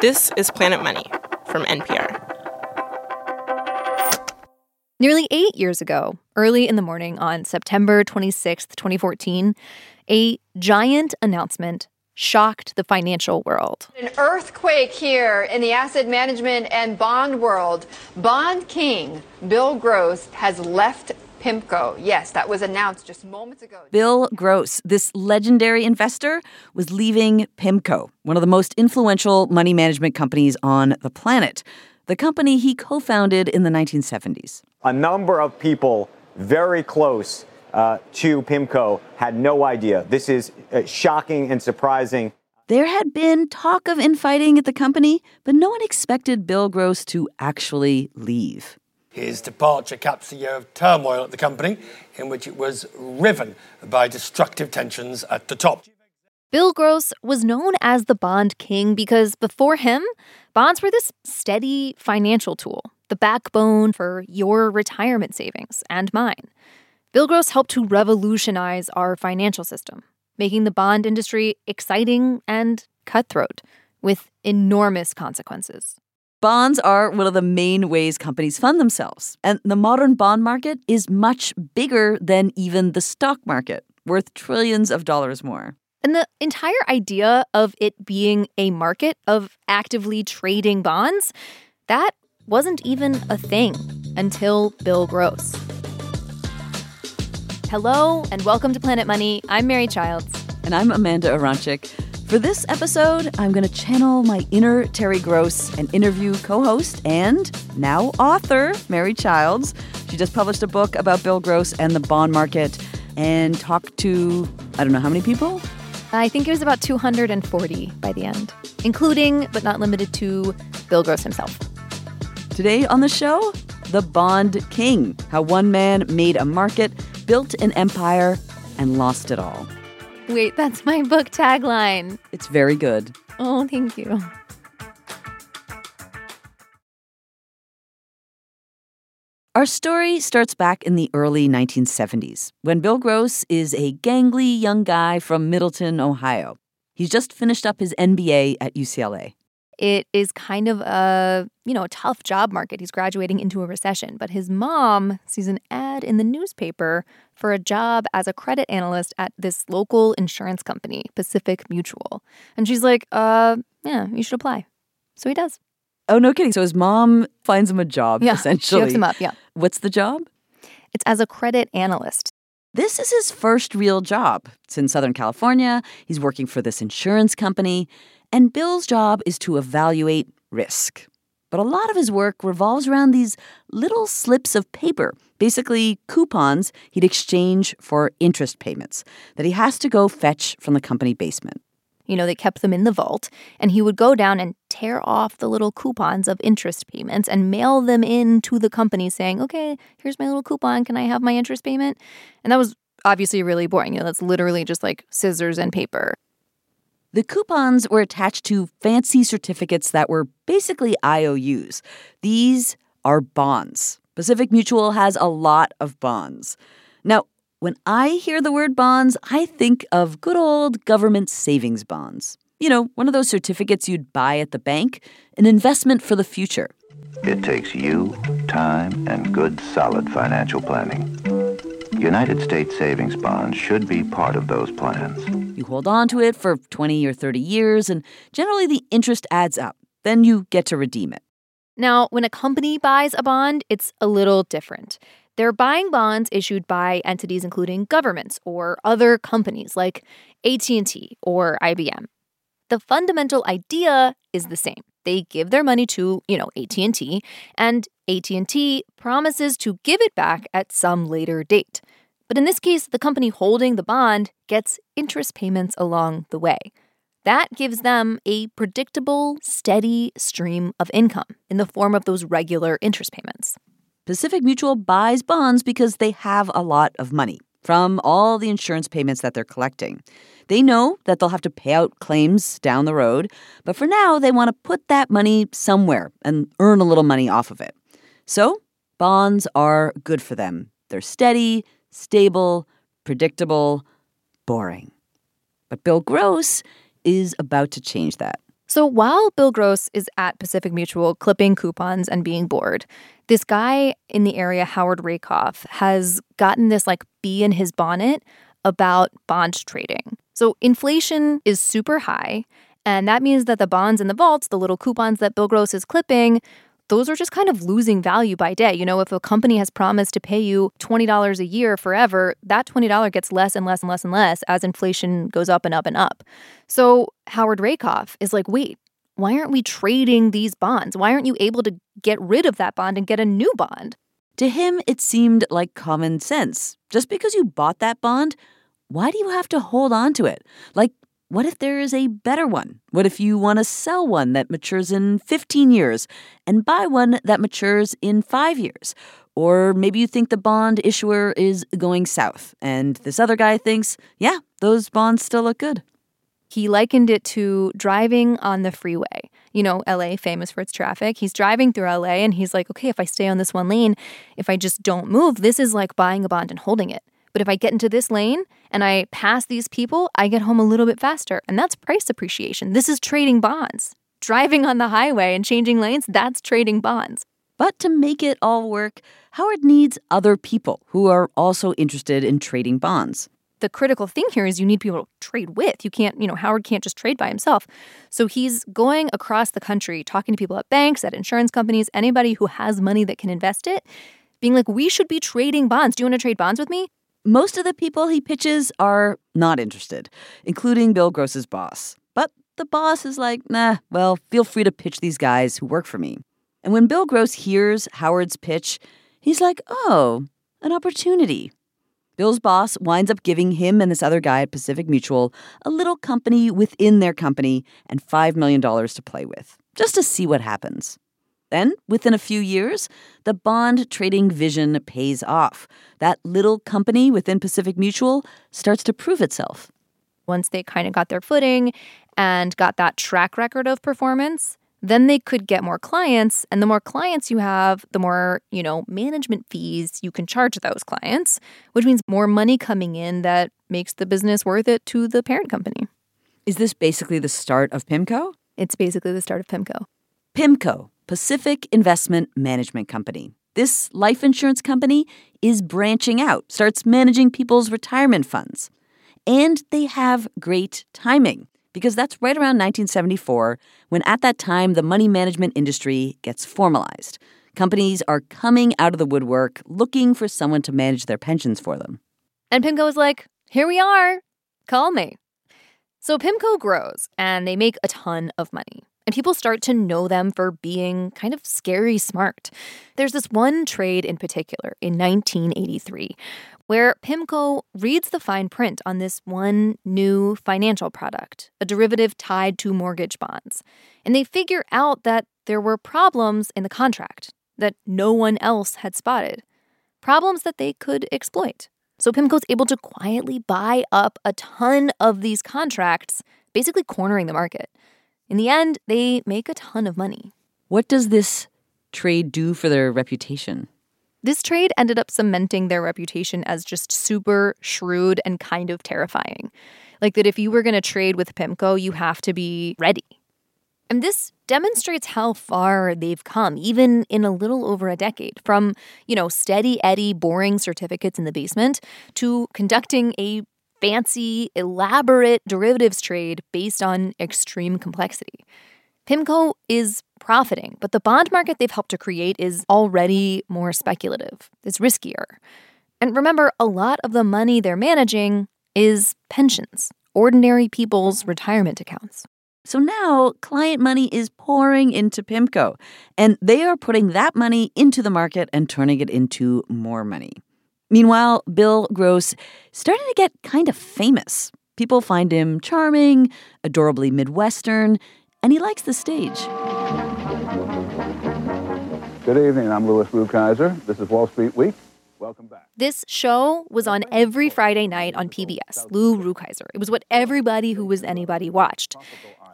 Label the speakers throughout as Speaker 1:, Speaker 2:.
Speaker 1: This is Planet Money from NPR.
Speaker 2: Nearly eight years ago, early in the morning on September 26th, 2014, a giant announcement shocked the financial world.
Speaker 3: An earthquake here in the asset management and bond world. Bond king Bill Gross has left PIMCO. Yes, that was announced just moments ago.
Speaker 4: Bill Gross, this legendary investor, was leaving PIMCO, one of the most influential money management companies on the planet, the company he co founded in the 1970s.
Speaker 5: A number of people very close uh, to PIMCO had no idea. This is uh, shocking and surprising.
Speaker 4: There had been talk of infighting at the company, but no one expected Bill Gross to actually leave.
Speaker 6: His departure caps a year of turmoil at the company, in which it was riven by destructive tensions at the top.
Speaker 2: Bill Gross was known as the bond king because before him, bonds were this steady financial tool, the backbone for your retirement savings and mine. Bill Gross helped to revolutionize our financial system, making the bond industry exciting and cutthroat with enormous consequences.
Speaker 4: Bonds are one of the main ways companies fund themselves, and the modern bond market is much bigger than even the stock market, worth trillions of dollars more.
Speaker 2: And the entire idea of it being a market of actively trading bonds, that wasn't even a thing until Bill Gross. Hello, and welcome to Planet Money. I'm Mary Childs.
Speaker 4: And I'm Amanda Aronczyk. For this episode, I'm going to channel my inner Terry Gross and interview co host and now author Mary Childs. She just published a book about Bill Gross and the bond market and talk to, I don't know how many people?
Speaker 2: I think it was about 240 by the end, including but not limited to Bill Gross himself.
Speaker 4: Today on the show, The Bond King How One Man Made a Market, Built an Empire, and Lost It All.
Speaker 2: Wait, that's my book tagline.
Speaker 4: It's very good.
Speaker 2: Oh, thank you.
Speaker 4: Our story starts back in the early 1970s when Bill Gross is a gangly young guy from Middletown, Ohio. He's just finished up his MBA at UCLA.
Speaker 2: It is kind of a, you know, a tough job market. He's graduating into a recession, but his mom sees an ad in the newspaper for a job as a credit analyst at this local insurance company, Pacific Mutual. And she's like, "Uh, yeah, you should apply." So he does.
Speaker 4: Oh, no kidding. So his mom finds him a job,
Speaker 2: Yeah,
Speaker 4: essentially.
Speaker 2: she hooks him up, yeah.
Speaker 4: What's the job?
Speaker 2: It's as a credit analyst.
Speaker 4: This is his first real job. It's in Southern California. He's working for this insurance company. And Bill's job is to evaluate risk. But a lot of his work revolves around these little slips of paper, basically coupons he'd exchange for interest payments that he has to go fetch from the company basement.
Speaker 2: You know, they kept them in the vault, and he would go down and tear off the little coupons of interest payments and mail them in to the company saying, okay, here's my little coupon. Can I have my interest payment? And that was obviously really boring. You know, that's literally just like scissors and paper.
Speaker 4: The coupons were attached to fancy certificates that were basically IOUs. These are bonds. Pacific Mutual has a lot of bonds. Now, when I hear the word bonds, I think of good old government savings bonds. You know, one of those certificates you'd buy at the bank, an investment for the future.
Speaker 7: It takes you, time, and good, solid financial planning. United States savings bonds should be part of those plans.
Speaker 4: You hold on to it for 20 or 30 years, and generally the interest adds up. Then you get to redeem it.
Speaker 2: Now, when a company buys a bond, it's a little different. They're buying bonds issued by entities including governments or other companies like AT&T or IBM. The fundamental idea is the same. They give their money to, you know, AT&T and AT&T promises to give it back at some later date. But in this case, the company holding the bond gets interest payments along the way. That gives them a predictable, steady stream of income in the form of those regular interest payments.
Speaker 4: Pacific Mutual buys bonds because they have a lot of money from all the insurance payments that they're collecting. They know that they'll have to pay out claims down the road, but for now, they want to put that money somewhere and earn a little money off of it. So, bonds are good for them. They're steady, stable, predictable, boring. But Bill Gross is about to change that.
Speaker 2: So while Bill Gross is at Pacific Mutual clipping coupons and being bored, this guy in the area, Howard Rakoff, has gotten this like bee in his bonnet about bond trading. So inflation is super high, and that means that the bonds in the vaults, the little coupons that Bill Gross is clipping, those are just kind of losing value by day. You know, if a company has promised to pay you $20 a year forever, that $20 gets less and less and less and less as inflation goes up and up and up. So Howard Rakoff is like, wait, why aren't we trading these bonds? Why aren't you able to get rid of that bond and get a new bond?
Speaker 4: To him, it seemed like common sense. Just because you bought that bond, why do you have to hold on to it? Like, what if there is a better one? What if you want to sell one that matures in 15 years and buy one that matures in five years? Or maybe you think the bond issuer is going south, and this other guy thinks, yeah, those bonds still look good.
Speaker 2: He likened it to driving on the freeway. You know, LA, famous for its traffic. He's driving through LA and he's like, okay, if I stay on this one lane, if I just don't move, this is like buying a bond and holding it. But if I get into this lane and I pass these people, I get home a little bit faster. And that's price appreciation. This is trading bonds. Driving on the highway and changing lanes, that's trading bonds.
Speaker 4: But to make it all work, Howard needs other people who are also interested in trading bonds.
Speaker 2: The critical thing here is you need people to trade with. You can't, you know, Howard can't just trade by himself. So he's going across the country talking to people at banks, at insurance companies, anybody who has money that can invest it, being like, we should be trading bonds. Do you want to trade bonds with me?
Speaker 4: Most of the people he pitches are not interested, including Bill Gross's boss. But the boss is like, nah, well, feel free to pitch these guys who work for me. And when Bill Gross hears Howard's pitch, he's like, oh, an opportunity. Bill's boss winds up giving him and this other guy at Pacific Mutual a little company within their company and $5 million to play with, just to see what happens. Then, within a few years, the bond trading vision pays off. That little company within Pacific Mutual starts to prove itself.
Speaker 2: Once they kind of got their footing and got that track record of performance, then they could get more clients and the more clients you have the more you know management fees you can charge those clients which means more money coming in that makes the business worth it to the parent company
Speaker 4: is this basically the start of pimco
Speaker 2: it's basically the start of pimco
Speaker 4: pimco pacific investment management company this life insurance company is branching out starts managing people's retirement funds and they have great timing because that's right around 1974 when, at that time, the money management industry gets formalized. Companies are coming out of the woodwork looking for someone to manage their pensions for them.
Speaker 2: And PIMCO is like, here we are, call me. So PIMCO grows and they make a ton of money. And people start to know them for being kind of scary smart. There's this one trade in particular in 1983 where PIMCO reads the fine print on this one new financial product, a derivative tied to mortgage bonds. And they figure out that there were problems in the contract that no one else had spotted, problems that they could exploit. So PIMCO's able to quietly buy up a ton of these contracts, basically cornering the market. In the end, they make a ton of money.
Speaker 4: What does this trade do for their reputation?
Speaker 2: This trade ended up cementing their reputation as just super shrewd and kind of terrifying. Like that if you were going to trade with PIMCO, you have to be ready. And this demonstrates how far they've come, even in a little over a decade, from, you know, steady Eddie boring certificates in the basement to conducting a fancy, elaborate derivatives trade based on extreme complexity. PIMCO is profiting, but the bond market they've helped to create is already more speculative. It's riskier. And remember, a lot of the money they're managing is pensions, ordinary people's retirement accounts.
Speaker 4: So now client money is pouring into PIMCO, and they are putting that money into the market and turning it into more money. Meanwhile, Bill Gross starting to get kind of famous. People find him charming, adorably Midwestern, and he likes the stage.
Speaker 8: Good evening. I'm Louis Rukeyser. This is Wall Street Week. Welcome back.
Speaker 2: This show was on every Friday night on PBS, Lou Rukeyser. It was what everybody who was anybody watched.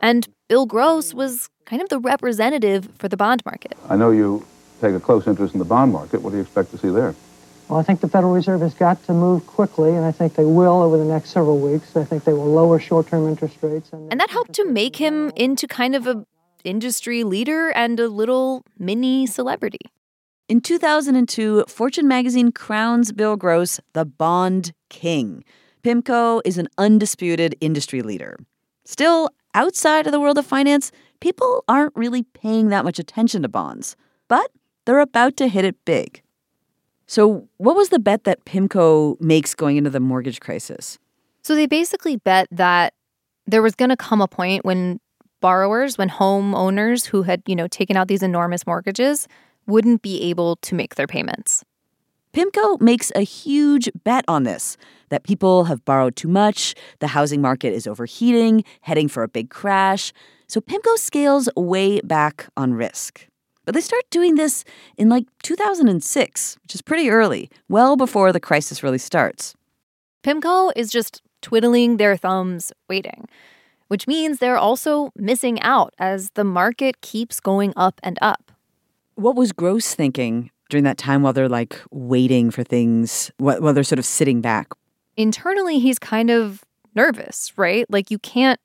Speaker 2: And Bill Gross was kind of the representative for the bond market.
Speaker 8: I know you take a close interest in the bond market. What do you expect to see there?
Speaker 9: Well, I think the Federal Reserve has got to move quickly, and I think they will over the next several weeks. I think they will lower short-term interest rates, and,
Speaker 2: and that helped to make him into kind of a industry leader and a little mini celebrity.
Speaker 4: In 2002, Fortune magazine crowns Bill Gross the Bond King. PIMCO is an undisputed industry leader. Still, outside of the world of finance, people aren't really paying that much attention to bonds, but they're about to hit it big. So, what was the bet that PIMCO makes going into the mortgage crisis?
Speaker 2: So, they basically bet that there was going to come a point when borrowers, when homeowners who had, you know, taken out these enormous mortgages wouldn't be able to make their payments.
Speaker 4: PIMCO makes a huge bet on this that people have borrowed too much, the housing market is overheating, heading for a big crash. So PIMCO scales way back on risk. But they start doing this in like 2006, which is pretty early, well before the crisis really starts.
Speaker 2: PIMCO is just twiddling their thumbs, waiting, which means they're also missing out as the market keeps going up and up.
Speaker 4: What was Gross thinking during that time while they're like waiting for things, while they're sort of sitting back?
Speaker 2: Internally, he's kind of nervous, right? Like you can't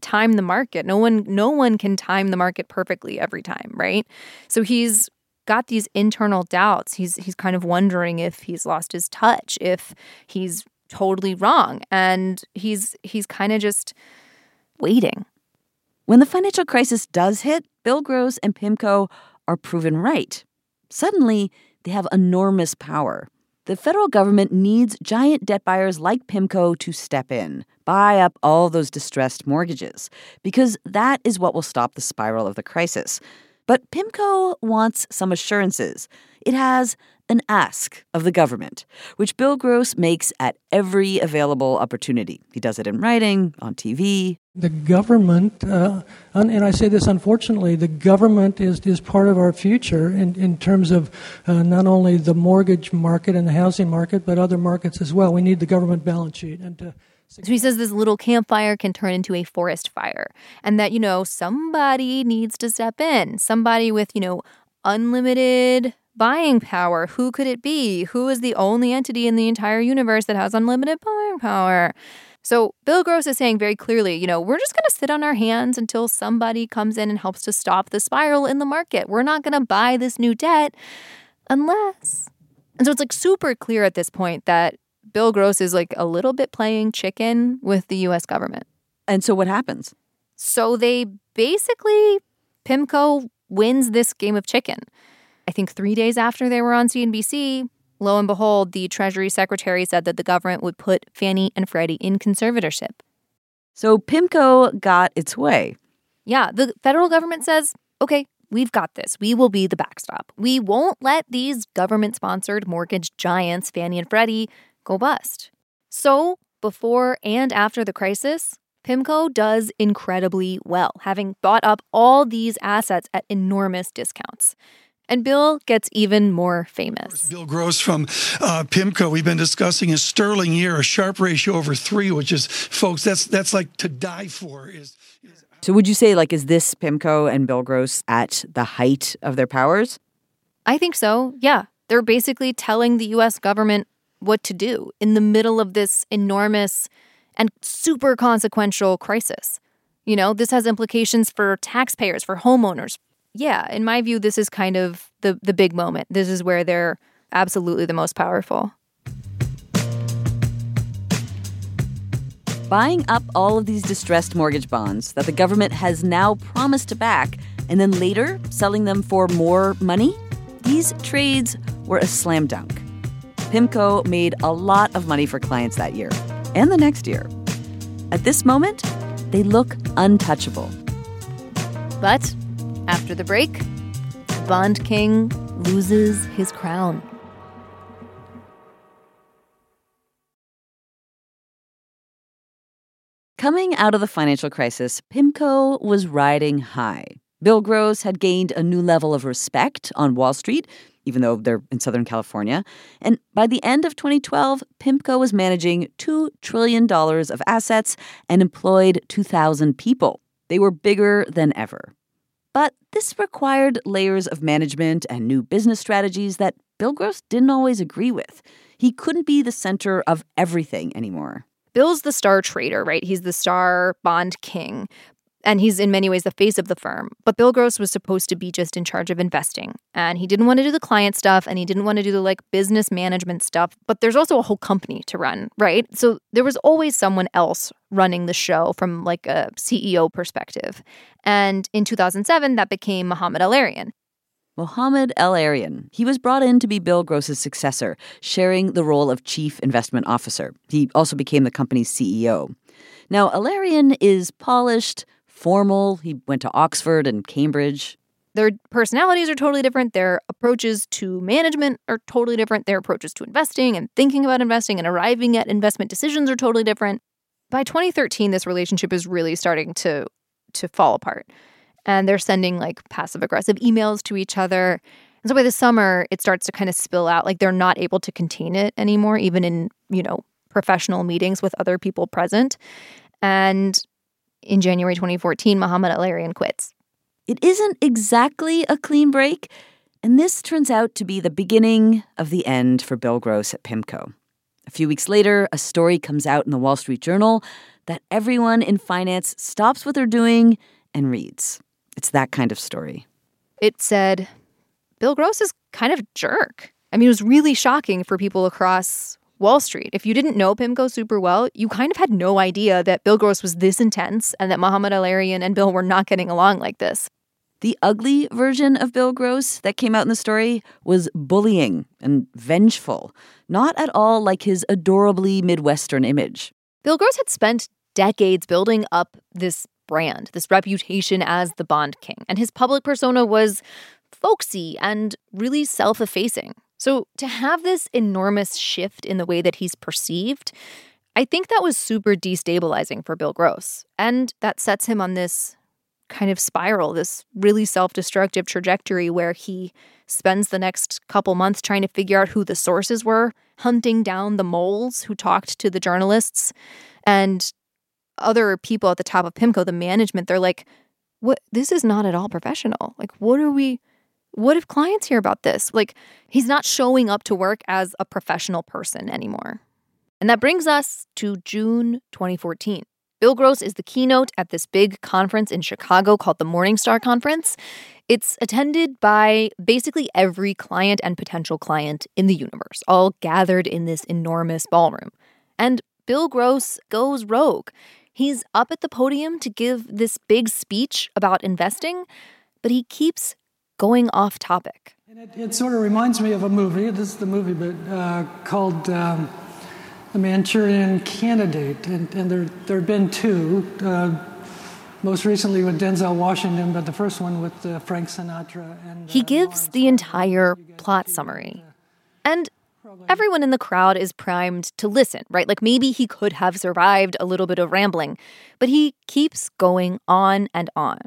Speaker 2: time the market. No one no one can time the market perfectly every time, right? So he's got these internal doubts. He's he's kind of wondering if he's lost his touch, if he's totally wrong, and he's he's kind of just waiting.
Speaker 4: When the financial crisis does hit, Bill Gross and PIMCO are proven right. Suddenly, they have enormous power. The federal government needs giant debt buyers like PIMCO to step in, buy up all those distressed mortgages, because that is what will stop the spiral of the crisis. But PIMCO wants some assurances. It has an ask of the government, which Bill Gross makes at every available opportunity. He does it in writing, on TV.
Speaker 9: The government, uh, and I say this unfortunately, the government is, is part of our future in, in terms of uh, not only the mortgage market and the housing market, but other markets as well. We need the government balance sheet. And to,
Speaker 2: so he says this little campfire can turn into a forest fire, and that, you know, somebody needs to step in. Somebody with, you know, unlimited buying power. Who could it be? Who is the only entity in the entire universe that has unlimited buying power? So Bill Gross is saying very clearly, you know, we're just going to sit on our hands until somebody comes in and helps to stop the spiral in the market. We're not going to buy this new debt unless. And so it's like super clear at this point that Bill Gross is like a little bit playing chicken with the US government.
Speaker 4: And so what happens?
Speaker 2: So they basically, PIMCO wins this game of chicken. I think three days after they were on CNBC, lo and behold, the Treasury Secretary said that the government would put Fannie and Freddie in conservatorship.
Speaker 4: So PIMCO got its way.
Speaker 2: Yeah, the federal government says, okay, we've got this. We will be the backstop. We won't let these government sponsored mortgage giants, Fannie and Freddie, go bust. So, before and after the crisis, PIMCO does incredibly well, having bought up all these assets at enormous discounts. And Bill gets even more famous.
Speaker 10: Bill Gross from uh, PIMCO. We've been discussing a sterling year, a Sharpe ratio over three, which is, folks, that's that's like to die for. Is,
Speaker 4: is so would you say like is this PIMCO and Bill Gross at the height of their powers?
Speaker 2: I think so. Yeah, they're basically telling the U.S. government what to do in the middle of this enormous and super consequential crisis. You know, this has implications for taxpayers, for homeowners, yeah, in my view, this is kind of the the big moment. This is where they're absolutely the most powerful.
Speaker 4: Buying up all of these distressed mortgage bonds that the government has now promised to back and then later selling them for more money, these trades were a slam dunk. PIMCO made a lot of money for clients that year and the next year. At this moment, they look untouchable.
Speaker 2: But after the break, Bond King loses his crown.
Speaker 4: Coming out of the financial crisis, PIMCO was riding high. Bill Gross had gained a new level of respect on Wall Street, even though they're in Southern California. And by the end of 2012, PIMCO was managing $2 trillion of assets and employed 2,000 people. They were bigger than ever. But this required layers of management and new business strategies that Bill Gross didn't always agree with. He couldn't be the center of everything anymore.
Speaker 2: Bill's the star trader, right? He's the star bond king. And he's in many ways the face of the firm. But Bill Gross was supposed to be just in charge of investing. And he didn't want to do the client stuff and he didn't want to do the like business management stuff. But there's also a whole company to run, right? So there was always someone else running the show from like a CEO perspective. And in 2007, that became Mohamed El-Erian.
Speaker 4: Mohamed El-Erian. He was brought in to be Bill Gross's successor, sharing the role of chief investment officer. He also became the company's CEO. Now, El-Erian is polished, formal. He went to Oxford and Cambridge.
Speaker 2: Their personalities are totally different. Their approaches to management are totally different. Their approaches to investing and thinking about investing and arriving at investment decisions are totally different. By 2013, this relationship is really starting to to fall apart. And they're sending like passive aggressive emails to each other. And so by the summer, it starts to kind of spill out. Like they're not able to contain it anymore, even in, you know, professional meetings with other people present. And in January 2014, Mohamed El-Erian quits.
Speaker 4: It isn't exactly a clean break, and this turns out to be the beginning of the end for Bill Gross at PIMCO. A few weeks later, a story comes out in the Wall Street Journal that everyone in finance stops what they're doing and reads. It's that kind of story.
Speaker 2: It said, Bill Gross is kind of a jerk. I mean, it was really shocking for people across Wall Street. If you didn't know PIMCO super well, you kind of had no idea that Bill Gross was this intense and that Mohamed El-Erian and Bill were not getting along like this.
Speaker 4: The ugly version of Bill Gross that came out in the story was bullying and vengeful, not at all like his adorably Midwestern image.
Speaker 2: Bill Gross had spent decades building up this brand, this reputation as the Bond King, and his public persona was folksy and really self effacing. So to have this enormous shift in the way that he's perceived, I think that was super destabilizing for Bill Gross. And that sets him on this kind of spiral, this really self destructive trajectory where he spends the next couple months trying to figure out who the sources were, hunting down the moles who talked to the journalists. And other people at the top of PIMCO, the management, they're like, what this is not at all professional. Like, what are we what if clients hear about this? Like, he's not showing up to work as a professional person anymore. And that brings us to June 2014. Bill Gross is the keynote at this big conference in Chicago called the Morningstar Conference. It's attended by basically every client and potential client in the universe, all gathered in this enormous ballroom. And Bill Gross goes rogue. He's up at the podium to give this big speech about investing, but he keeps going off topic.
Speaker 9: It, it, sort of reminds me of a movie. This is the movie, but uh, called um, The Manchurian Candidate, and, and there there have been two. Uh, most recently with Denzel Washington, but the first one with uh, Frank Sinatra. And,
Speaker 2: he gives the entire plot summary, and everyone in the crowd is primed to listen, right? Like maybe he could have survived a little bit of rambling, but he keeps going on and on.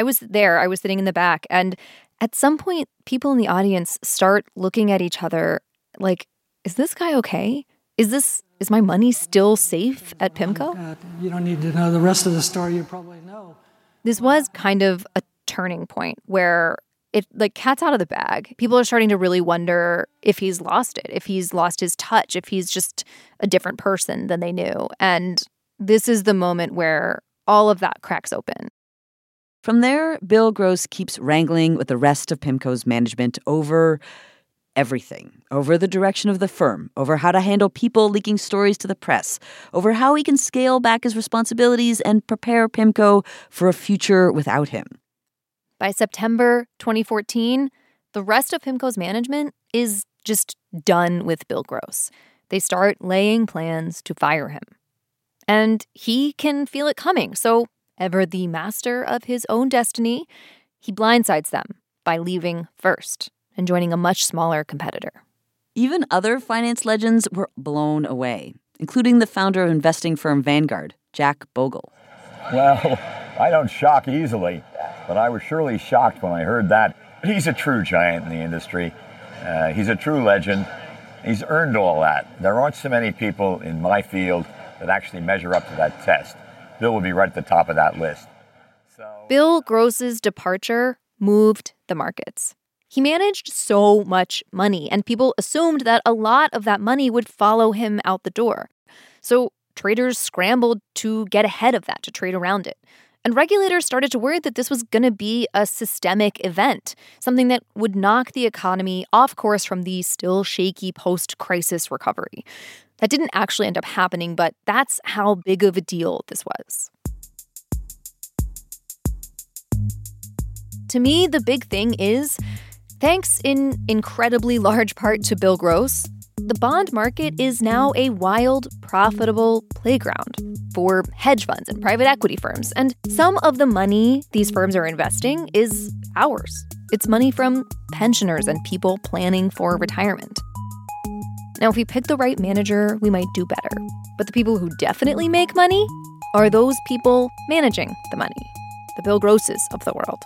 Speaker 2: I was there, I was sitting in the back, and at some point, people in the audience start looking at each other like, is this guy okay? Is this is my money still safe at PIMCO?
Speaker 9: Uh, you don't need to know the rest of the story. You probably know.
Speaker 2: This was kind of a turning point where it like cat's out of the bag. People are starting to really wonder if he's lost it, if he's lost his touch, if he's just a different person than they knew. And this is the moment where all of that cracks open.
Speaker 4: From there, Bill Gross keeps wrangling with the rest of PIMCO's management over everything over the direction of the firm, over how to handle people leaking stories to the press, over how he can scale back his responsibilities and prepare PIMCO for a future without him.
Speaker 2: By September 2014, the rest of PIMCO's management is just done with Bill Gross. They start laying plans to fire him. And he can feel it coming, so ever the master of his own destiny, he blindsides them by leaving first and joining a much smaller competitor.
Speaker 4: Even other finance legends were blown away, including the founder of investing firm Vanguard, Jack Bogle.
Speaker 11: Well, I don't shock easily, but I was surely shocked when I heard that. He's a true giant in the industry. Uh, he's a true legend. He's earned all that. There aren't so many people in my field that actually measure up to that test. Bill would be right at the top of that list.
Speaker 2: So Bill Gross's departure moved the markets. He managed so much money, and people assumed that a lot of that money would follow him out the door. So traders scrambled to get ahead of that, to trade around it. And regulators started to worry that this was going to be a systemic event, something that would knock the economy off course from the still shaky post crisis recovery. That didn't actually end up happening, but that's how big of a deal this was. To me, the big thing is thanks in incredibly large part to Bill Gross, the bond market is now a wild, profitable playground for hedge funds and private equity firms. And some of the money these firms are investing is ours. It's money from pensioners and people planning for retirement. Now, if we pick the right manager, we might do better. But the people who definitely make money are those people managing the money, the Bill Grosses of the world.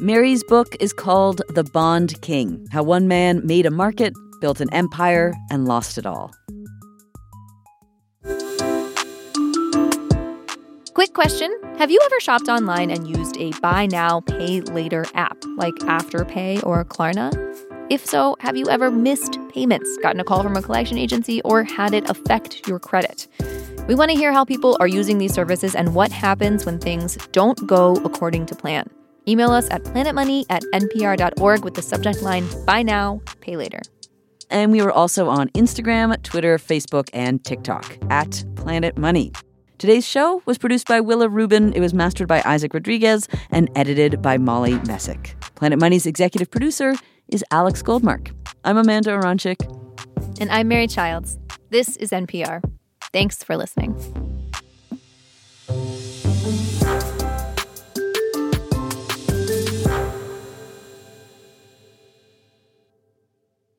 Speaker 4: Mary's book is called The Bond King How One Man Made a Market, Built an Empire, and Lost It All.
Speaker 2: Quick question Have you ever shopped online and used a buy now, pay later app like Afterpay or Klarna? If so, have you ever missed payments, gotten a call from a collection agency, or had it affect your credit? We want to hear how people are using these services and what happens when things don't go according to plan. Email us at planetmoney at npr.org with the subject line Buy Now, Pay Later.
Speaker 4: And we were also on Instagram, Twitter, Facebook, and TikTok at Planet Money. Today's show was produced by Willa Rubin. It was mastered by Isaac Rodriguez and edited by Molly Messick. Planet Money's executive producer is Alex Goldmark. I'm Amanda Aronczyk.
Speaker 2: And I'm Mary Childs. This is NPR. Thanks for listening.